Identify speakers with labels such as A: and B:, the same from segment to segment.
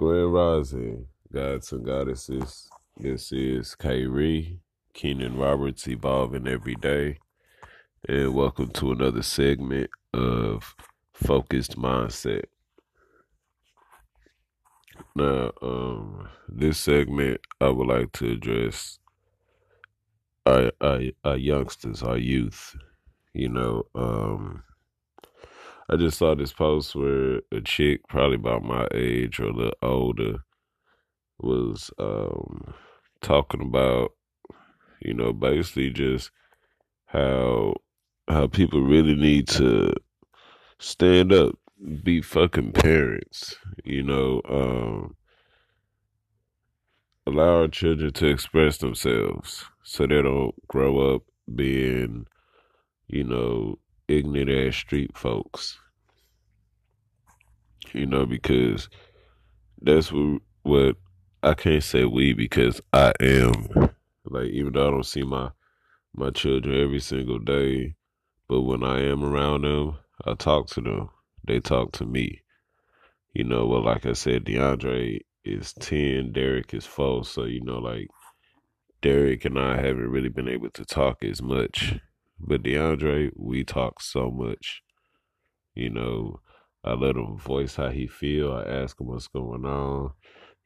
A: Grand Rising, gods and goddesses. This is Kyrie, Keenan Roberts, evolving every day. And welcome to another segment of Fokused Mindset. Now, um, this segment I would like to address our, our, our youngsters, our youth. You know, um, I just saw this post where a chick, probably about my age or a little older, was um, talking about, you know, basically just how how people really need to stand up, be fucking parents, you know, um, allow our children to express themselves so they don't grow up being, you know, ignorant ass street folks. You know, because that's what what I can't say we because I am like even though I don't see my my children every single day, but when I am around them, I talk to them. They talk to me. You know, well like I said, DeAndre is ten, Derek is four, so you know like Derek and I haven't really been able to talk as much. But DeAndre, we talk so much. You know, I let him voice how he feel. I ask him what's going on.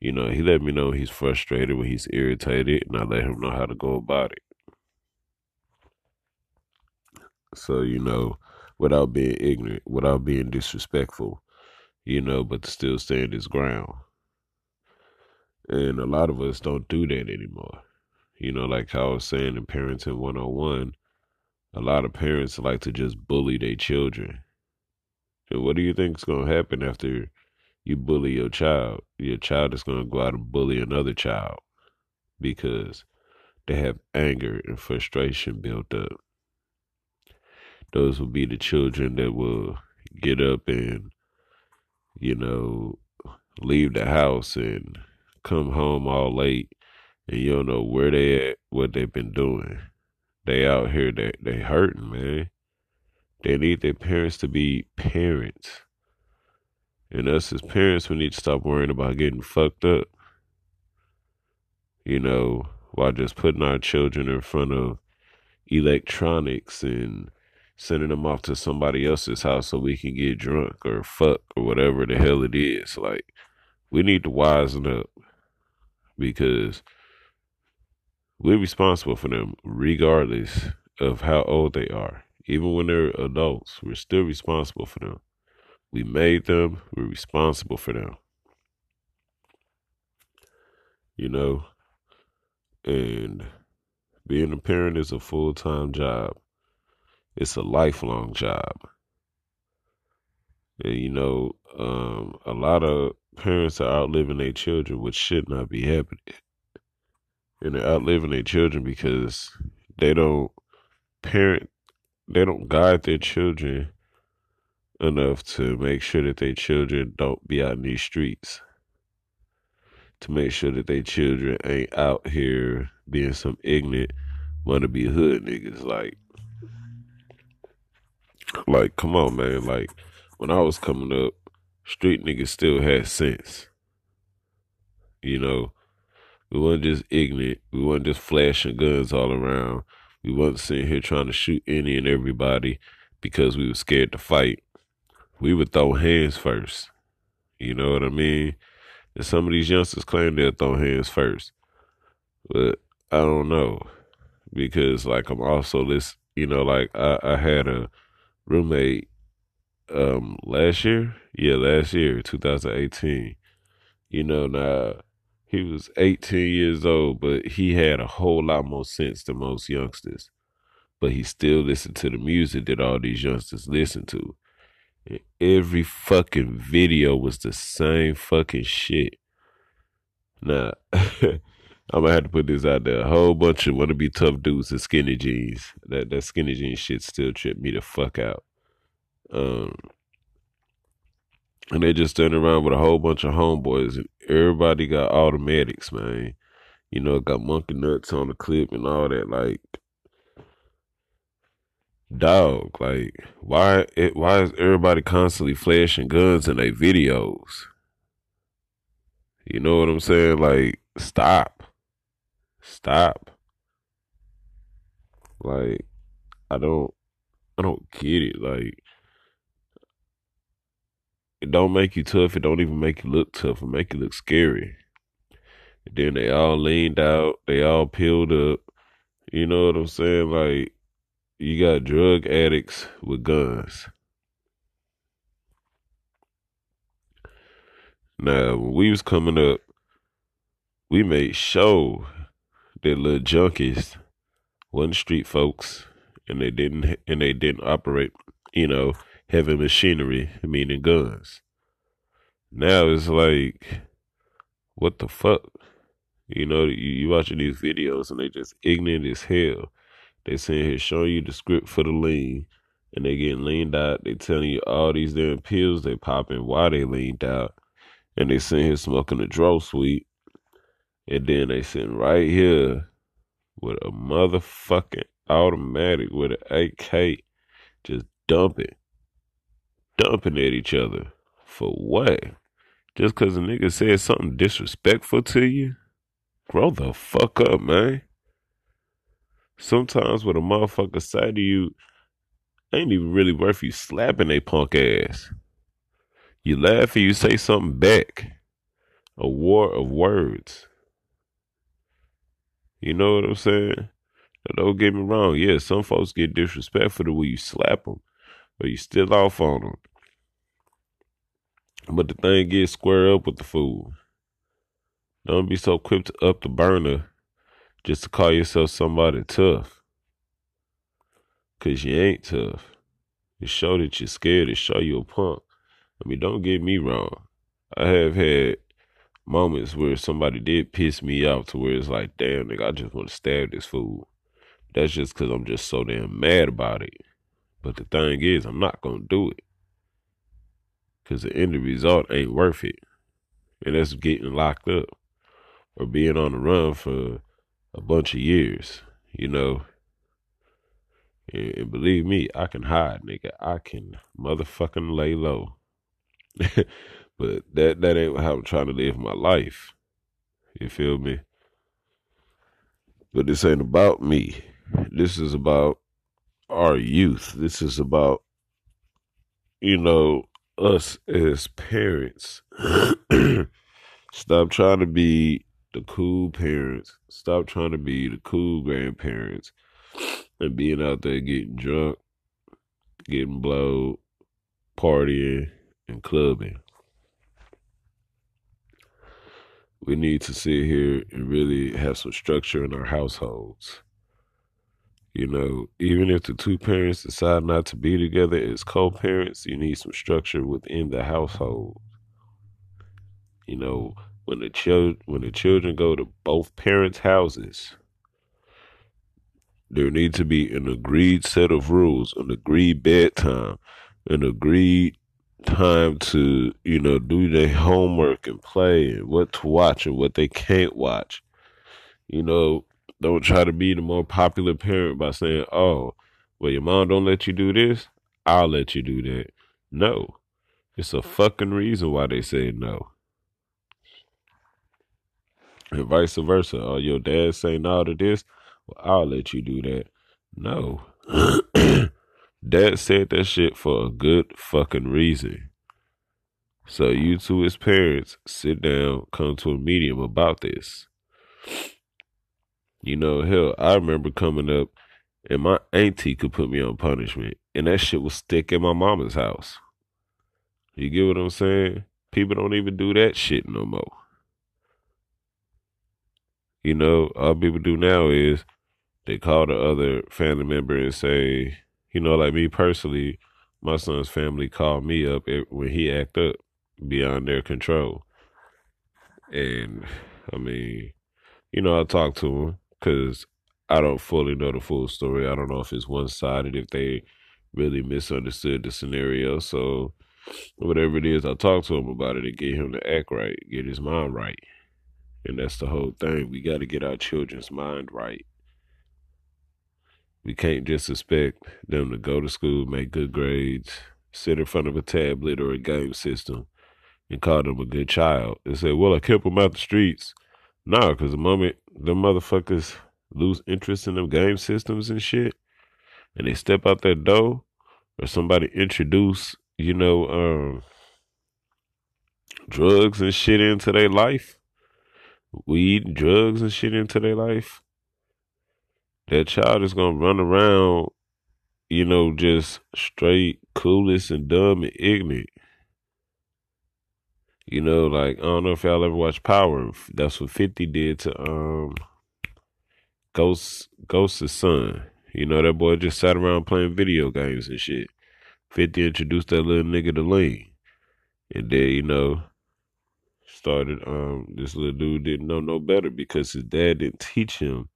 A: You know, he let me know he's frustrated when he's irritated, and I let him know how to go about it. So, you know, without being ignorant, without being disrespectful, you know, but to still stand his ground. And a lot of us don't do that anymore. You know, like I was saying in Parenting 101, a lot of parents like to just bully their children. And what do you think is going to happen after you bully your child? Your child is going to go out and bully another child because they have anger and frustration built up. Those will be the children that will get up and, you know, leave the house and come home all late and you don't know where they at, what they've been doing. They out here they they hurting, man. They need their parents to be parents. And us as parents, we need to stop worrying about getting fucked up. You know, while just putting our children in front of electronics and sending them off to somebody else's house so we can get drunk or fuck or whatever the hell it is. Like, we need to wisen up because we're responsible for them regardless of how old they are. Even when they're adults, we're still responsible for them. We made them, we're responsible for them. You know, and being a parent is a full time job, it's a lifelong job. And you know, um, a lot of parents are outliving their children, which should not be happening. And they're outliving their children because they don't parent they don't guide their children enough to make sure that their children don't be out in these streets. To make sure that their children ain't out here being some ignorant wanna be hood niggas. Like like come on man, like when I was coming up, street niggas still had sense. You know, we weren't just ignorant. We weren't just flashing guns all around. We wasn't sitting here trying to shoot any and everybody because we were scared to fight. We would throw hands first. You know what I mean? And some of these youngsters claim they'll throw hands first. But I don't know. Because like I'm also this you know, like I, I had a roommate um last year. Yeah, last year, two thousand eighteen. You know, now he was 18 years old, but he had a whole lot more sense than most youngsters. But he still listened to the music that all these youngsters listened to. And every fucking video was the same fucking shit. Now, I'm gonna have to put this out there. A whole bunch of wanna be tough dudes in skinny jeans. That that skinny jeans shit still tripped me the fuck out. Um, and they just standing around with a whole bunch of homeboys, and everybody got automatics, man. You know, got monkey nuts on the clip and all that. Like, dog, like, why? It, why is everybody constantly flashing guns in their videos? You know what I'm saying? Like, stop. Stop. Like, I don't I don't get it. Like it don't make you tough, it don't even make you look tough, it make you look scary. And then they all leaned out, they all peeled up. You know what I'm saying? Like you got drug addicts with guns. Now, when we was coming up, we made sure that little junkies wasn't street folks, and they didn't and they didn't operate, you know, heavy machinery, meaning guns. Now it's like, what the fuck? You know, you, you watching these videos and they just ignorant as hell. They saying here showing you the script for the lean, and they getting leaned out. They telling you all these damn pills they popping, why they leaned out, and they sitting here smoking a draw sweet, and then they sitting right here with a motherfucking automatic with an AK, just dumping, dumping at each other for what? Just cause a nigga said something disrespectful to you? Grow the fuck up, man. Sometimes what a motherfucker say to you ain't even really worth you slapping a punk ass. You laugh and you say something back. A war of words. You know what I'm saying? Now, don't get me wrong. Yeah, some folks get disrespectful the way you slap them, but you still off on them. But the thing is, square up with the fool. Don't be so quick to up the burner just to call yourself somebody tough. Cause you ain't tough. It show that you're scared. It show you a punk. I mean, don't get me wrong. I have had moments where somebody did piss me off to where it's like, damn, nigga, I just want to stab this fool. That's just because I'm just so damn mad about it. But the thing is, I'm not to do it. Because the end result ain't worth it. And that's getting locked up or being on the run for a bunch of years, you know. And believe me, I can hide, nigga. I can motherfucking lay low. but that that ain't how I'm trying to live my life. You feel me? But this ain't about me. This is about our youth. This is about, you know, us as parents. Stop trying to be the cool parents. Stop trying to be the cool grandparents and being out there getting drunk, getting blowed, partying, and clubbing. We need to sit here and really have some structure in our households. You know, even if the two parents decide not to be together as co parents, you need some structure within the household. You know, when the child when the children go to both parents' houses, there needs to be an agreed set of rules, an agreed bedtime, an agreed time to, you know, do their homework and play and what to watch and what they can't watch. You know, don't try to be the more popular parent by saying, Oh, well your mom don't let you do this, I'll let you do that. No. It's a fucking reason why they say no and vice versa. Or your dad say no to this, well, I'll let you do that. No. dad said that shit for a good fucking reason. So you two as parents sit down, come to a medium about this. You know, hell, I remember coming up and my auntie could put me on punishment. And that shit was stick in my mama's house. You get what I'm saying? People don't even do that shit no more. You know, all people do now is they call the other family member and say, you know, like me personally, my son's family called me up when he act up beyond their control. And I mean, you know, I talk to him because I don't fully know the full story. I don't know if it's one sided, if they really misunderstood the scenario. So, whatever it is, I'll talk to him about it and get him to act right, get his mind right. And that's the whole thing. We got to get our children's mind right. We can't just expect them to go to school, make good grades, sit in front of a tablet or a game system, and call them a good child. and say, well, I kept him out the streets. Nah, because the moment the motherfuckers lose interest in them game systems and shit, and they step out that door, or somebody introduce, you know, um, drugs and shit into their life, weed, drugs and shit into their life, that child is gonna run around, you know, just straight clueless and dumb and ignorant. You know, like I don't know if y'all ever watched Power. That's what Fifty did to um Ghost Ghost's son. You know, that boy just sat around playing video games and shit. 50 introduced that little nigga to lean. And then, you know, started um this little dude didn't know no better because his dad didn't teach him,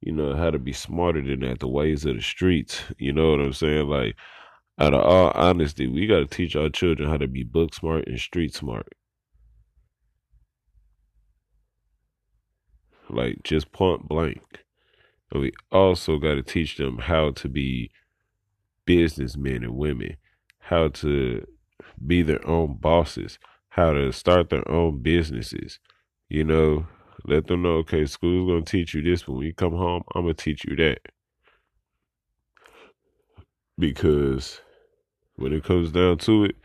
A: you know, how to be smarter than that, the ways of the streets. You know what I'm saying? Like out of all honesty, we gotta teach our children how to be book smart and street smart. Like just point blank. And we also got to teach them how to be businessmen and women, how to be their own bosses, how to start their own businesses. You know, let them know, okay, school's going to teach you this, when you come home, I'm going to teach you that. Because when it comes down to it,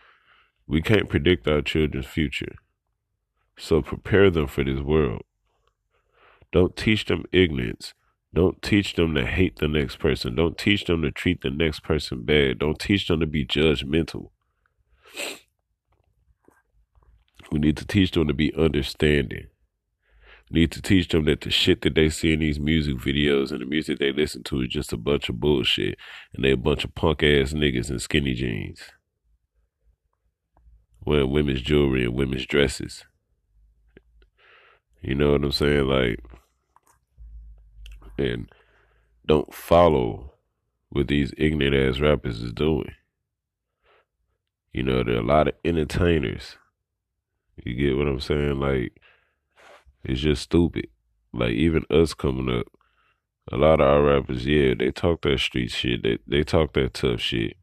A: we can't predict our children's future. So prepare them for this world. Don't teach them ignorance. Don't teach them to hate the next person. Don't teach them to treat the next person bad. Don't teach them to be judgmental. We need to teach them to be understanding. Need to teach them that the shit that they see in these music videos and the music they listen to is just a bunch of bullshit. And they a bunch of punk ass niggas in skinny jeans. Wearing women's jewelry and women's dresses. You know what I'm saying? Like, and don't follow what these ignorant ass rappers is doing. You know, there are a lot of entertainers. You get what I'm saying? Like, it's just stupid. Like, even us coming up, a lot of our rappers, yeah, they talk that street shit. They they talk that tough shit.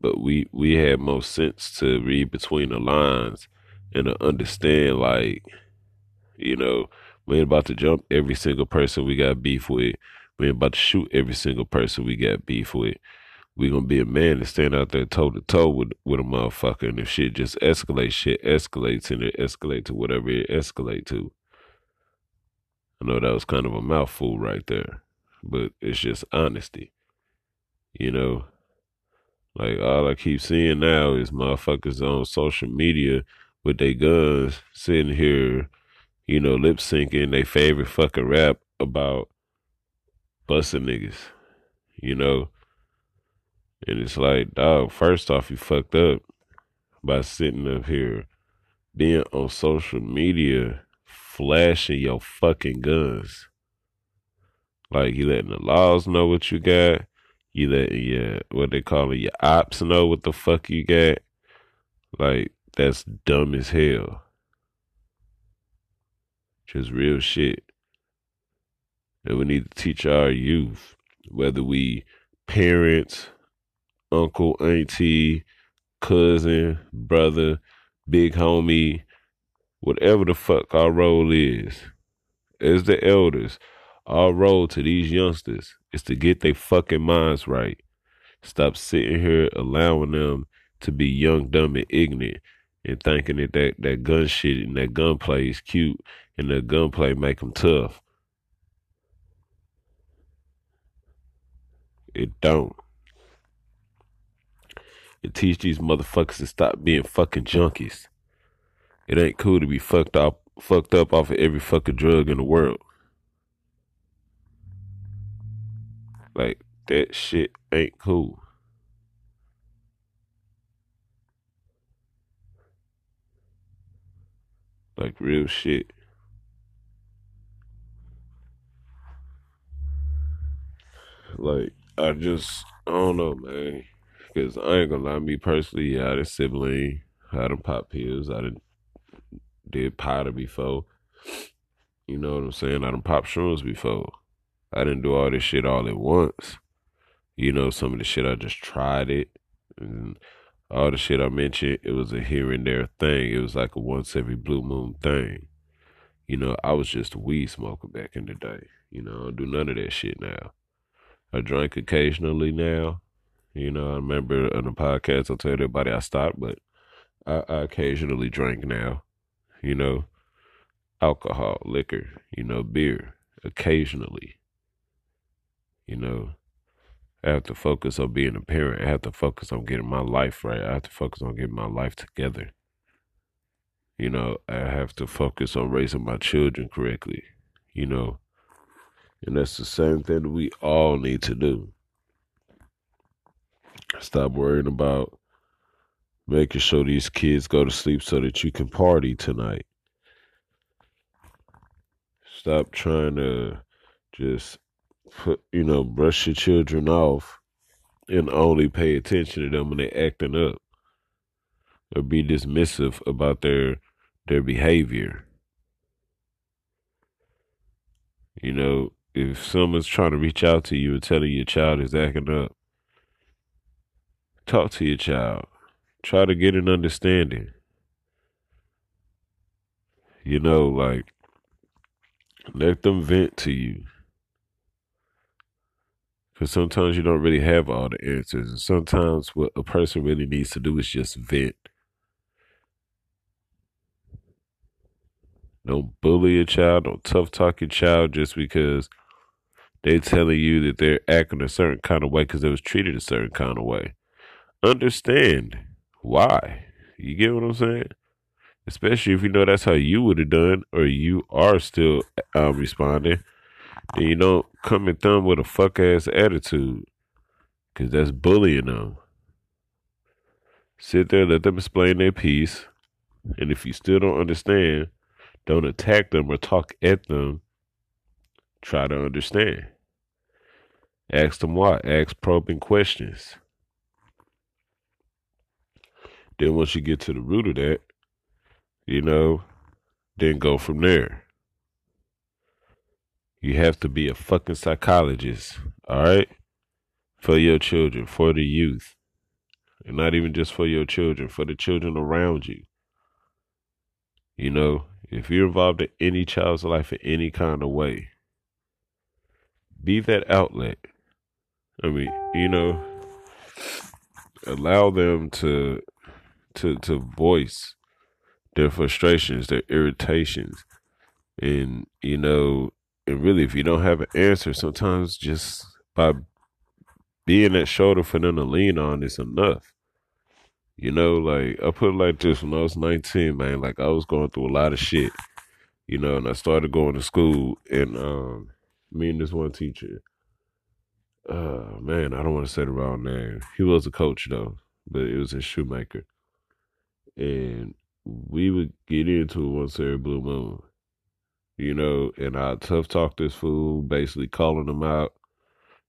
A: But we we had more sense to read between the lines and to understand, like, you know, we ain't about to jump every single person we got beef with. We ain't about to shoot every single person we got beef with. We gonna be a man to stand out there toe to toe with with a motherfucker, and if shit just escalates, shit escalates, and it escalates to whatever it escalates to. I know that was kind of a mouthful right there, but it's just honesty. You know, like all I keep seeing now is motherfuckers on social media with their guns sitting here you know, lip syncing their favorite fucking rap about busting niggas, you know. And it's like, dog, first off, you fucked up by sitting up here being on social media flashing your fucking guns. Like you letting the laws know what you got. You letting your what they call it, your ops know what the fuck you got. Like that's dumb as hell. Just real shit. And we need to teach our youth, whether we parents, uncle, auntie, cousin, brother, big homie, whatever the fuck our role is, as the elders, our role to these youngsters is to get their fucking minds right. Stop sitting here allowing them to be young, dumb, and ignorant and thinking that that, that gun shit and that gunplay is cute and the gunplay make them tough. It don't. It teach these motherfuckers to stop being fucking junkies. It ain't cool to be fucked up fucked up off of every fucking drug in the world. Like that shit ain't cool. Like real shit. Like I just I don't know, man. Cause I ain't gonna lie, me personally, I done sibling, I done pop pills, I done did powder before. You know what I'm saying? I done pop shrooms before. I didn't do all this shit all at once. You know, some of the shit I just tried it. And All the shit I mentioned, it was a here and there thing. It was like a once every blue moon thing. You know, I was just a weed smoker back in the day. You know, I don't do none of that shit now. I drink occasionally now. You know, I remember on the podcast I told everybody I stopped, but I, I occasionally drink now. You know, alcohol, liquor, you know, beer, occasionally. You know, I have to focus on being a parent. I have to focus on getting my life right. I have to focus on getting my life together. You know, I have to focus on raising my children correctly. You know, and that's the same thing that we all need to do. Stop worrying about making sure these kids go to sleep so that you can party tonight. Stop trying to just put, you know, brush your children off and only pay attention to them when they're acting up or be dismissive about their their behavior. You know, if someone's trying to reach out to you and telling your child is acting up, talk to your child. Try to get an understanding. You know, like let them vent to you. Because sometimes you don't really have all the answers. And sometimes what a person really needs to do is just vent. Don't bully a child, don't tough talk your child just because they telling you that they're acting a certain kind of way because they was treated a certain kind of way. Understand why. You get what I'm saying? Especially if you know that's how you would have done or you are still um, responding. And you don't come at them with a fuck ass attitude. Cause that's bullying them. Sit there, let them explain their piece. And if you still don't understand, don't attack them or talk at them. Try to understand. Ask them why. Ask probing questions. Then once you get to the root of that, you know, then go from there. You have to be a fucking psychologist, all right? For your children, for the youth. And not even just for your children, for the children around you. You know, if you're involved in any child's life in any kind of way, be that outlet. I mean, you know, allow them to to to voice their frustrations, their irritations, and you know, and really, if you don't have an answer, sometimes just by being that shoulder for them to lean on is enough. You know, like I put it like this: when I was nineteen, man, like I was going through a lot of shit. You know, and I started going to school, and um, me and this one teacher, uh, man, I don't want to say the wrong name. He was a coach though, but it was a shoemaker, and we would get into it once every blue moon. You know, and I tough talk this fool, basically calling him out.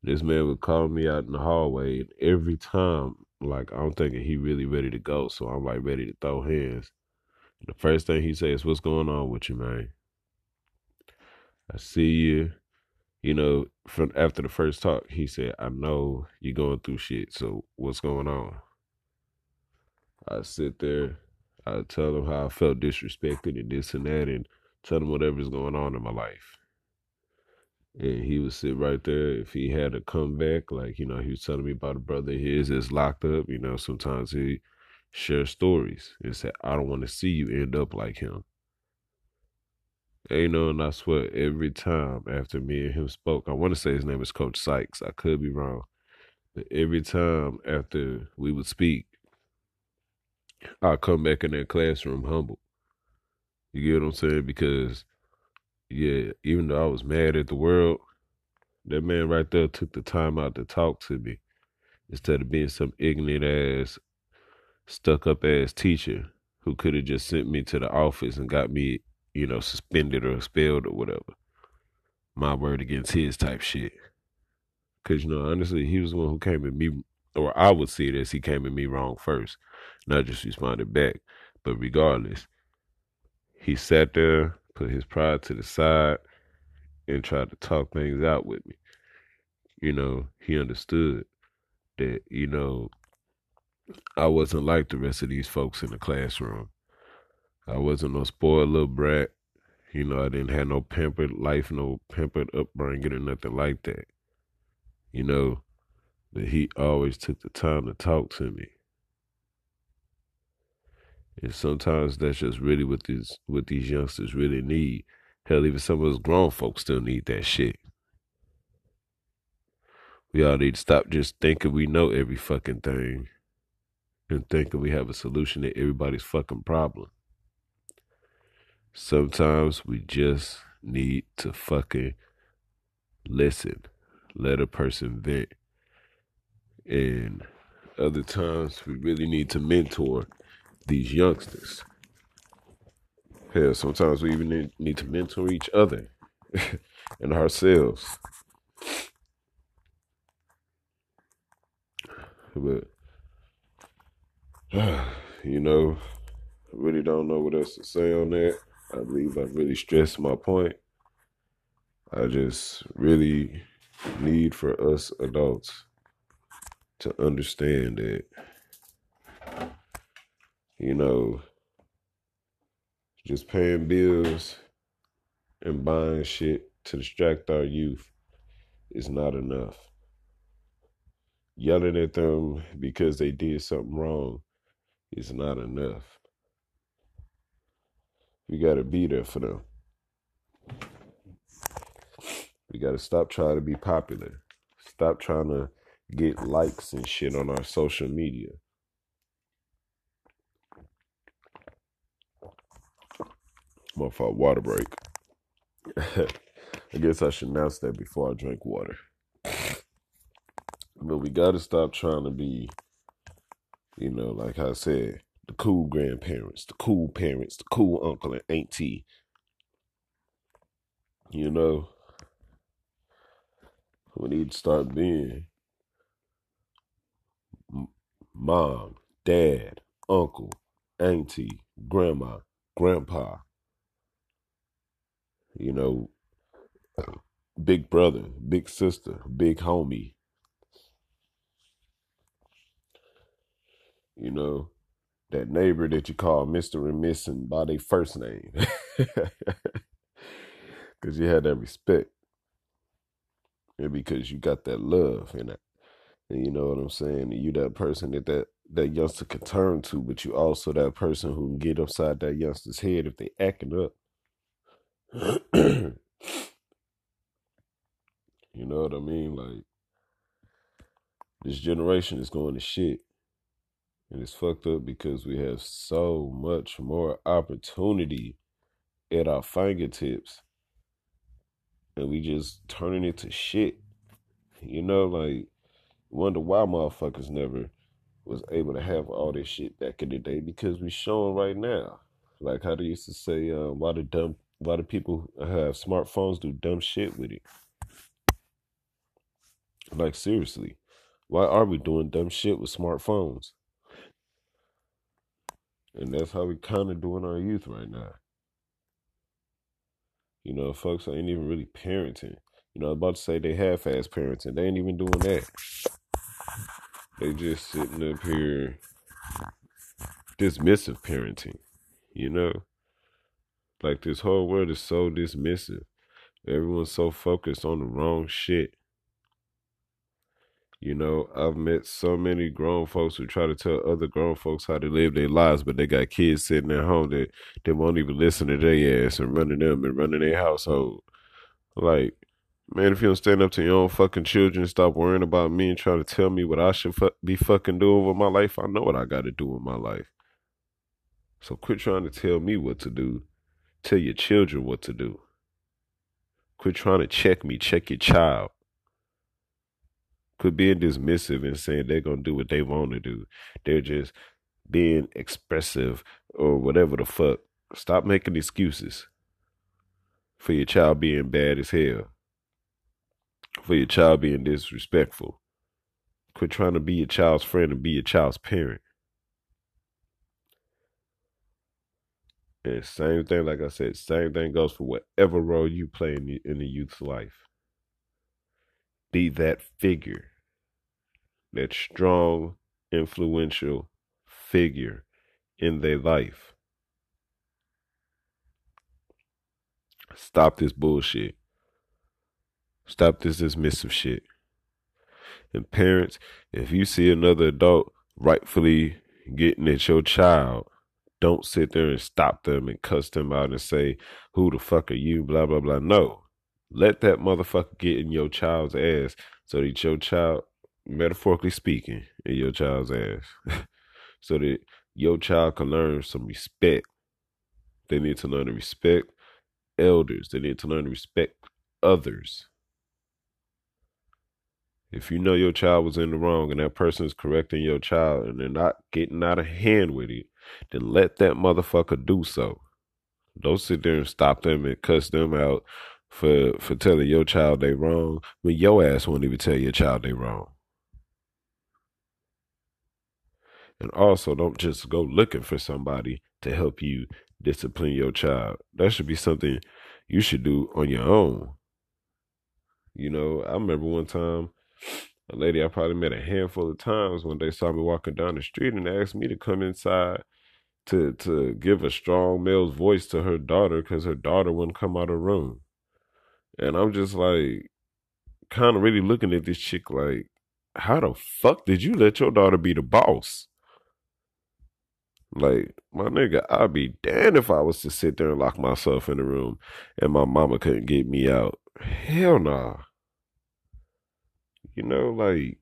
A: This man would call me out in the hallway, and every time like I'm thinking he really ready to go, so I'm like ready to throw hands. The first thing he says, "What's going on with you, man?" I see you. You know, from after the first talk, he said, "I know you're going through shit. So what's going on?" I sit there. I tell him how I felt disrespected and this and that, and tell him whatever's going on in my life and he would sit right there. If he had a comeback, like you know, he was telling me about a brother of his that's locked up. You know, sometimes he shares stories and said, "I don't want to see you end up like him." And, you know, and I swear every time after me and him spoke, I want to say his name is Coach Sykes. I could be wrong, but every time after we would speak, I'll come back in that classroom humble. You get what I'm saying? Because yeah, even though I was mad at the world, that man right there took the time out to talk to me instead of being some ignorant ass, stuck up ass teacher who could have just sent me to the office and got me, you know, suspended or expelled or whatever. My word against his type shit. Cause you know, honestly, he was the one who came at me, or I would see it as he came at me wrong first, not just responded back. But regardless, he sat there put his pride to the side and tried to talk things out with me. You know, he understood that, you know, I wasn't like the rest of these folks in the classroom. I wasn't no spoiled little brat. You know, I didn't have no pampered life, no pampered upbringing or nothing like that. You know, but he always took the time to talk to me. And sometimes that's just really what these what these youngsters really need. Hell, even some of us grown folks still need that shit. We all need to stop just thinking we know every fucking thing and thinking we have a solution to everybody's fucking problem. Sometimes we just need to fucking listen, let a person vent. And other times we really need to mentor these youngsters. Hell, sometimes we even need, to mentor each other and ourselves. But, you know, I really don't know what else to say on that. I believe I really stressed my point. I just really need for us adults to understand that, you know, just paying bills and buying shit to distract our youth is not enough. Yelling at them because they did something wrong is not enough. We got to be there for them. We got to stop trying to be popular. Stop trying to get likes and shit on our social media. My water break. I guess I should announce that before I drink water. But we got to stop trying to be, you know, like I said, the cool grandparents, the cool parents, the cool uncle and auntie. You know, we need to start being mom, dad, uncle, auntie, grandma, grandpa. You know, big brother, big sister, big homie. You know, that neighbor that you call Mr. and Missing by their first name. Because you had that respect. And because you got that love and that, you know what I'm saying? You that person that, that that youngster can turn to, but you also that person who can get upside that youngster's head if they acting up. you know what I mean? Like this generation is going to shit. And it's fucked up because we have so much more opportunity at our fingertips. And we just turning it to shit. You know, like wonder why motherfuckers never was able to have all this shit back in the day because we showing right now. Like how they used to say, uh, why the dumb why do people have smartphones do dumb shit with it? Like seriously. Why are we doing dumb shit with smartphones? And that's how we kind of doing our youth right now. You know, folks ain't even really parenting. You know, I was about to say they half-ass parenting. They ain't even doing that. They just sitting up here dismissive parenting. You know, like this whole world is so dismissive. Everyone's so focused on the wrong shit. You know, I've met so many grown folks who try to tell other grown folks how to live their lives, but they got kids sitting at home that they won't even listen to their ass and running them and running their household. Like, man, if you don't stand up to your own fucking children stop worrying about me and trying to tell me what I should fu- be fucking doing with my life, I know what I got to do with my life. So quit trying to tell me what to do. Tell your children what to do. Quit trying to check me. Check your child. Quit being dismissive and saying they're going to do what they want to do. They're just being expressive or whatever the fuck. Stop making excuses for your child being bad as hell, for your child being disrespectful. Quit trying to be your child's friend and be your child's parent. And same thing, like I said, same thing goes for whatever role you play in the, in the youth's life. Be that figure, that strong influential figure in their life. Stop this bullshit. Stop this dismissive shit. And parents, if you see another adult rightfully getting at your child, don't sit there and stop them and cuss them out and say, Who the fuck are you? Blah, blah, blah. No. Let that motherfucker get in your child's ass so that your child, metaphorically speaking, in your child's ass, so that your child can learn some respect. They need to learn to respect elders, they need to learn to respect others. If you know your child was in the wrong and that person is correcting your child and they're not getting out of hand with it, then let that motherfucker do so. Don't sit there and stop them and cuss them out for for telling your child they wrong when your ass won't even tell your child they wrong. And also don't just go looking for somebody to help you discipline your child. That should be something you should do on your own. You know, I remember one time a lady I probably met a handful of times when they saw me walking down the street and asked me to come inside to to give a strong male's voice to her daughter because her daughter wouldn't come out of room. And I'm just like kind of really looking at this chick like, how the fuck did you let your daughter be the boss? Like, my nigga, I'd be damned if I was to sit there and lock myself in the room and my mama couldn't get me out. Hell nah. You know, like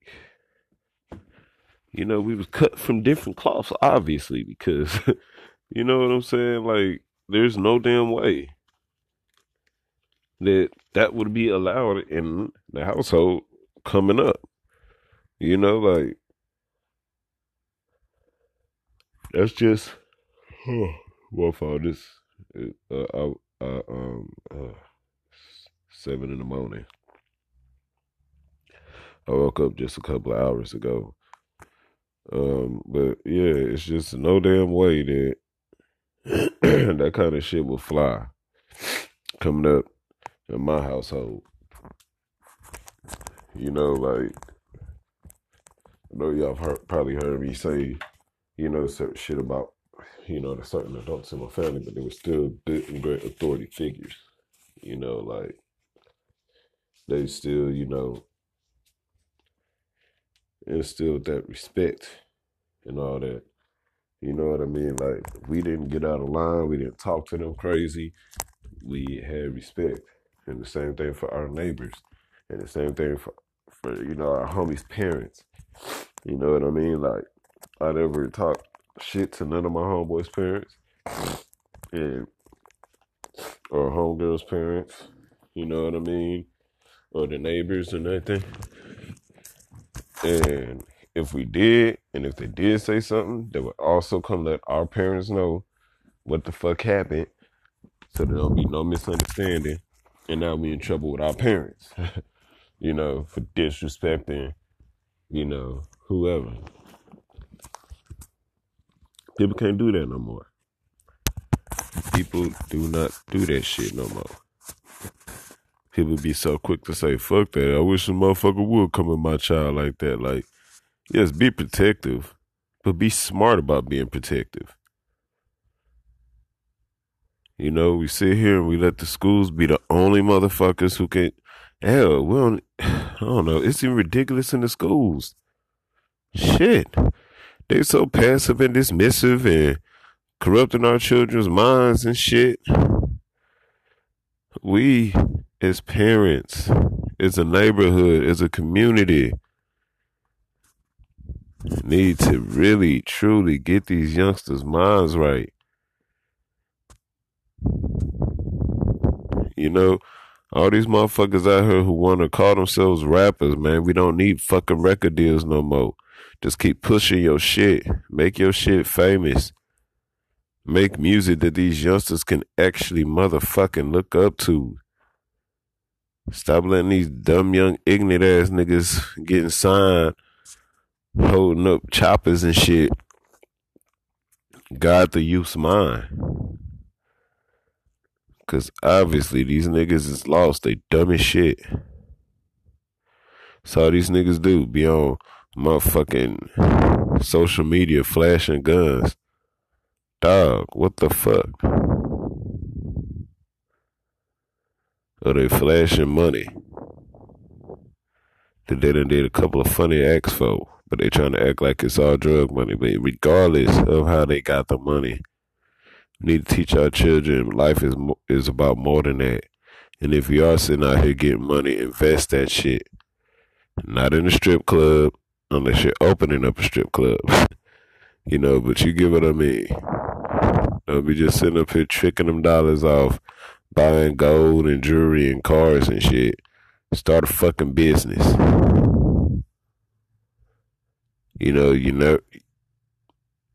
A: you know, we was cut from different cloths, obviously, because you know what I'm saying? Like, there's no damn way that that would be allowed in the household coming up. You know, like that's just huh, what for this uh, uh, uh, um uh, seven in the morning. I woke up just a couple of hours ago. Um, but yeah, it's just no damn way that that kind of shit will fly coming up in my household. You know, like I know y'all heard, probably heard me say, you know, certain shit about, you know, the certain adults in my family, but they were still good and great authority figures. You know, like they still, you know, instilled that respect and all that. You know what I mean? Like we didn't get out of line. We didn't talk to them crazy. We had respect, and the same thing for our neighbors, and the same thing for for you know our homies' parents. You know what I mean? Like I never talked shit to none of my homeboys' parents, and or homegirls' parents. You know what I mean? Or the neighbors or nothing. And if we did, and if they did say something, they would also come let our parents know what the fuck happened so there'll be no misunderstanding and now we in trouble with our parents, you know, for disrespecting, you know, whoever. People can't do that no more. People do not do that shit no more. People be so quick to say, fuck that. I wish a motherfucker would come at my child like that. Like, yes, be protective, but be smart about being protective. You know, we sit here and we let the schools be the only motherfuckers who can. Hell, we don't. I don't know. It's even ridiculous in the schools. Shit, they so passive and dismissive and corrupting our children's minds and shit. We, as parents, as a neighborhood, as a community, need to really, truly get these youngsters' minds right. You know, all these motherfuckers out here who want to call themselves rappers, man, we don't need fucking record deals no more. Just keep pushing your shit. Make your shit famous. Make music that these youngsters can actually motherfucking look up to. Stop letting these dumb young ignorant ass niggas getting signed, holding up choppers and shit. God the youth's mind. Cause obviously these niggas is lost. They dumb as shit. All these niggas do. Be on motherfucking social media flashing guns. Dog, what the fuck? Or they flashing money. That they done did a couple of funny acts for, but they trying to act like it's all drug money. But regardless of how they got the money, we need to teach our children life is is about more than that. And if you are sitting out here getting money, invest that shit. Not in a strip club, unless you're opening up a strip club. you know, but you get what I mean. Don't be just sitting up here tricking them dollars off, buying gold and jewelry and cars and shit. Start a fucking business. You know, you know,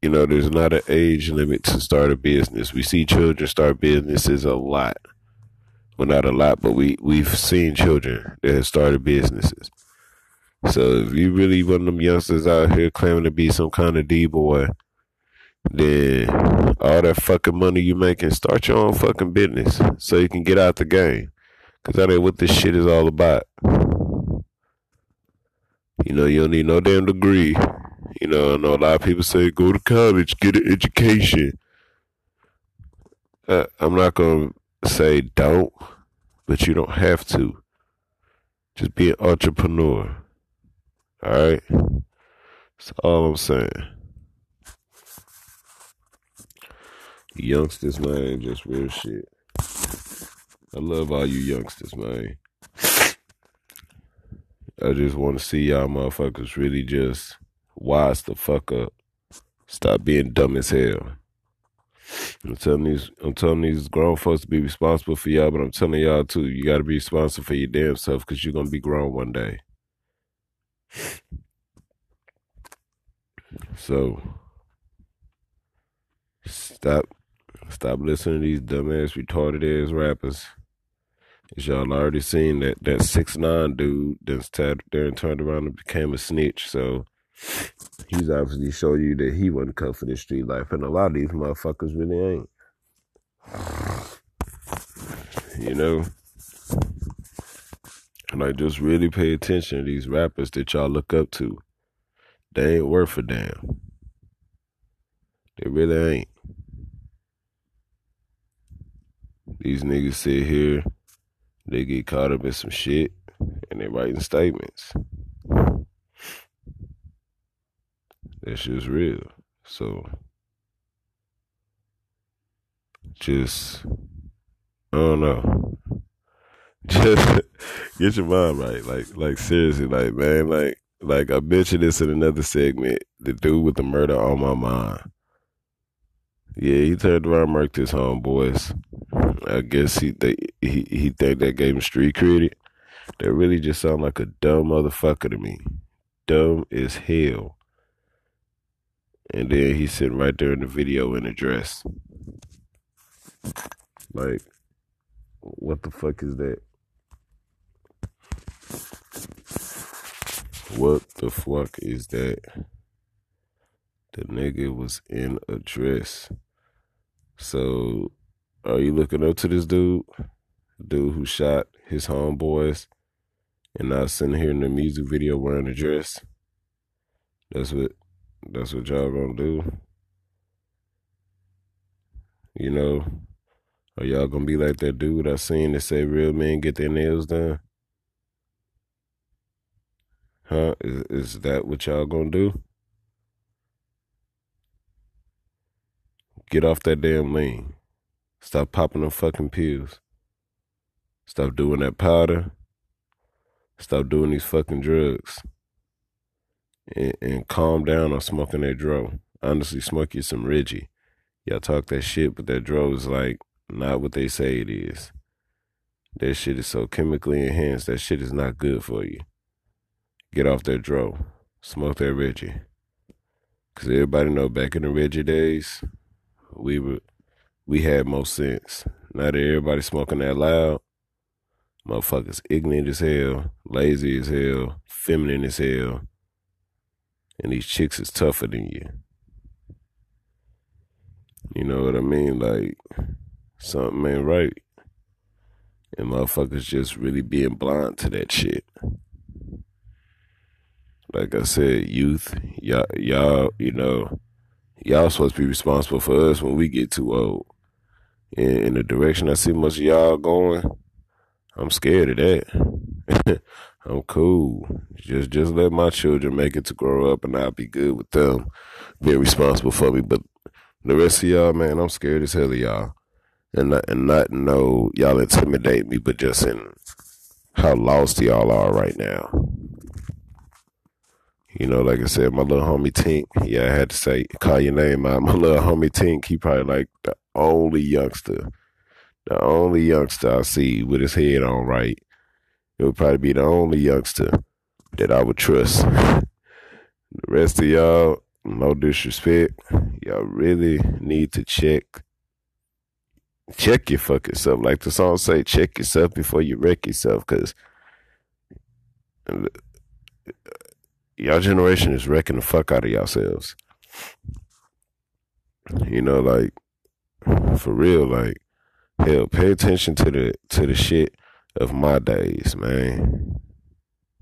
A: you know, there's not an age limit to start a business. We see children start businesses a lot. Well, not a lot, but we we've seen children that have started businesses. So if you really one of them youngsters out here claiming to be some kind of D boy, then all that fucking money you making, start your own fucking business so you can get out the game. Cause that ain't what this shit is all about. You know, you don't need no damn degree. You know, I know a lot of people say go to college, get an education. Uh, I'm not gonna say don't, but you don't have to. Just be an entrepreneur. All right. That's all I'm saying. Youngsters, man, just real shit. I love all you youngsters, man. I just want to see y'all motherfuckers really just wise the fuck up. Stop being dumb as hell. I'm telling these I'm telling these grown folks to be responsible for y'all, but I'm telling y'all too, you gotta be responsible for your damn self because you're gonna be grown one day. So stop stop listening to these dumbass retarded ass rappers. As y'all already seen that that six nine dude that's tapped there and turned around and became a snitch. So he's obviously showing you that he wasn't cut for the street life, and a lot of these motherfuckers really ain't. You know, and I just really pay attention to these rappers that y'all look up to. They ain't worth a damn. They really ain't. These niggas sit here, they get caught up in some shit, and they writing statements. That's just real. So, just, I don't know. Just get your mind right. Like, like seriously, like man, like, like I mentioned this in another segment. The dude with the murder on my mind. Yeah, he turned around, and murked his homeboys. I guess he they, he he think that gave him street credit. That really just sound like a dumb motherfucker to me. Dumb as hell. And then he's sitting right there in the video in a dress. Like, what the fuck is that? What the fuck is that? The nigga was in a dress. So, are you looking up to this dude? Dude who shot his homeboys and now sitting here in the music video wearing a dress? That's what that's what y'all gonna do. You know, are y'all gonna be like that dude I seen that say real men get their nails done? Huh? Is, is that what y'all gonna do? Get off that damn lane. Stop popping them fucking pills. Stop doing that powder. Stop doing these fucking drugs. And, and calm down on smoking that dro. Honestly, smoke you some Reggie. Y'all talk that shit, but that dro is like not what they say it is. That shit is so chemically enhanced. That shit is not good for you get off that dro, smoke that Reggie. Cause everybody know back in the Reggie days, we were we had more sense. Now that everybody smoking that loud, motherfuckers ignorant as hell, lazy as hell, feminine as hell, and these chicks is tougher than you. You know what I mean? Like something ain't right. And motherfuckers just really being blind to that shit. like I said, youth, y'all, y'all, you know, y'all supposed to be responsible for us when we get too old. In, the direction I see most of y'all going, I'm scared of that. I'm cool. Just just let my children make it to grow up and I'll be good with them being responsible for me. But the rest of y'all, man, I'm scared as hell of y'all. And not, and not know y'all intimidate me, but just in how lost y'all are right now. You know, like I said, my little homie Tink, yeah, I had to say, call your name out. My little homie Tink, he probably like the only youngster, the only youngster I see with his head on right. It would probably be the only youngster that I would trust. the rest of y'all, no disrespect, y'all really need to check check your fucking self. Like the song say, check yourself before you wreck yourself, because y'all generation is wrecking the fuck out of yourselves. You know, like for real, like hell, pay attention to the to the shit of my days, man.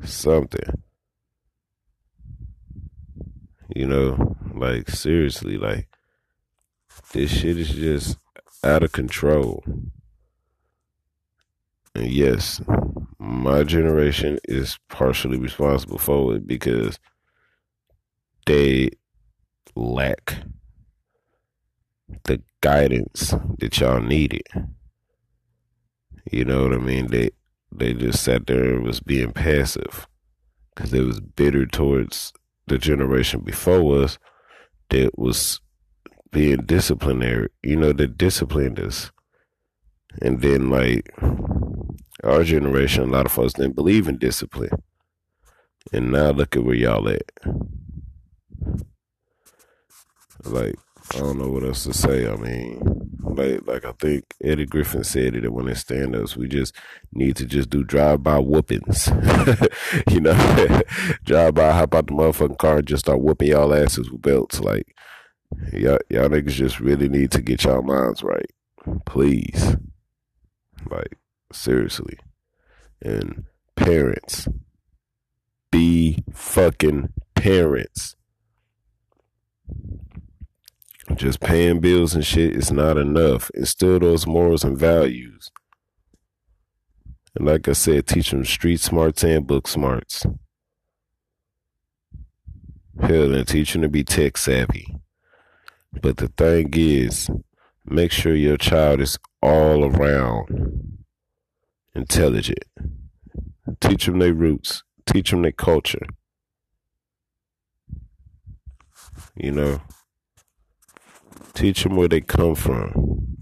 A: Something. You know, like seriously, like this shit is just out of control. And yes, my generation is partially responsible for it because they lack the guidance that y'all needed. You know what I mean? They they just sat there and was being passive because they was bitter towards the generation before us that was being disciplinary. You know, that disciplined us. And then like our generation, a lot of folks didn't believe in discipline. And now look at where y'all at. Like, I don't know what else to say. I mean, like, like I think Eddie Griffin said it when they stand ups. We just need to just do drive by whoopings. you know, drive by, hop out the motherfucking car and just start whooping y'all asses with belts. Like, y'all, y'all niggas just really need to get y'all minds right. Please. Like, seriously. And parents, be fucking parents. Just paying bills and shit is not enough. Instill those morals and values. And like I said, teach them street smarts and book smarts. Hell, and teach them to be tech savvy. But the thing is, make sure your child is all around intelligent. Teach them their roots. Teach them their culture. You know, teach them where they come from.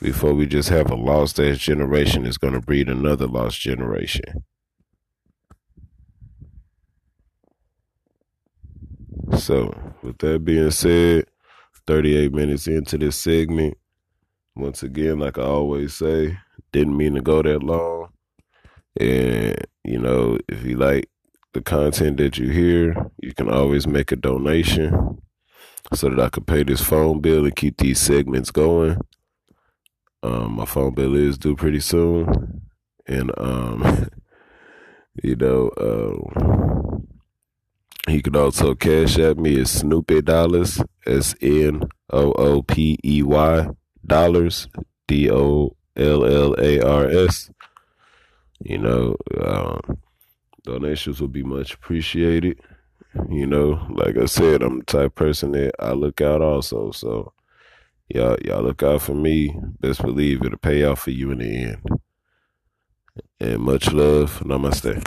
A: Before we just have a lost ass generation that's going to breed another lost generation. So, with that being said, 38 minutes into this segment, once again, like I always say, didn't mean to go that long. And, you know, if you like the content that you hear, you can always make a donation so that I can pay this phone bill and keep these segments going. Um, my phone bill is due pretty soon. And, um, you know, uh, he could also Cash App me at Snoopey Dollars, S N O O P E Y dollars, D O L L A R S. You know, um, donations would be much appreciated. You know, like I said, I'm the type person that I look out also. So y'all y'all look out for me. Best believe it'll pay off for you in the end. And much love. Namaste.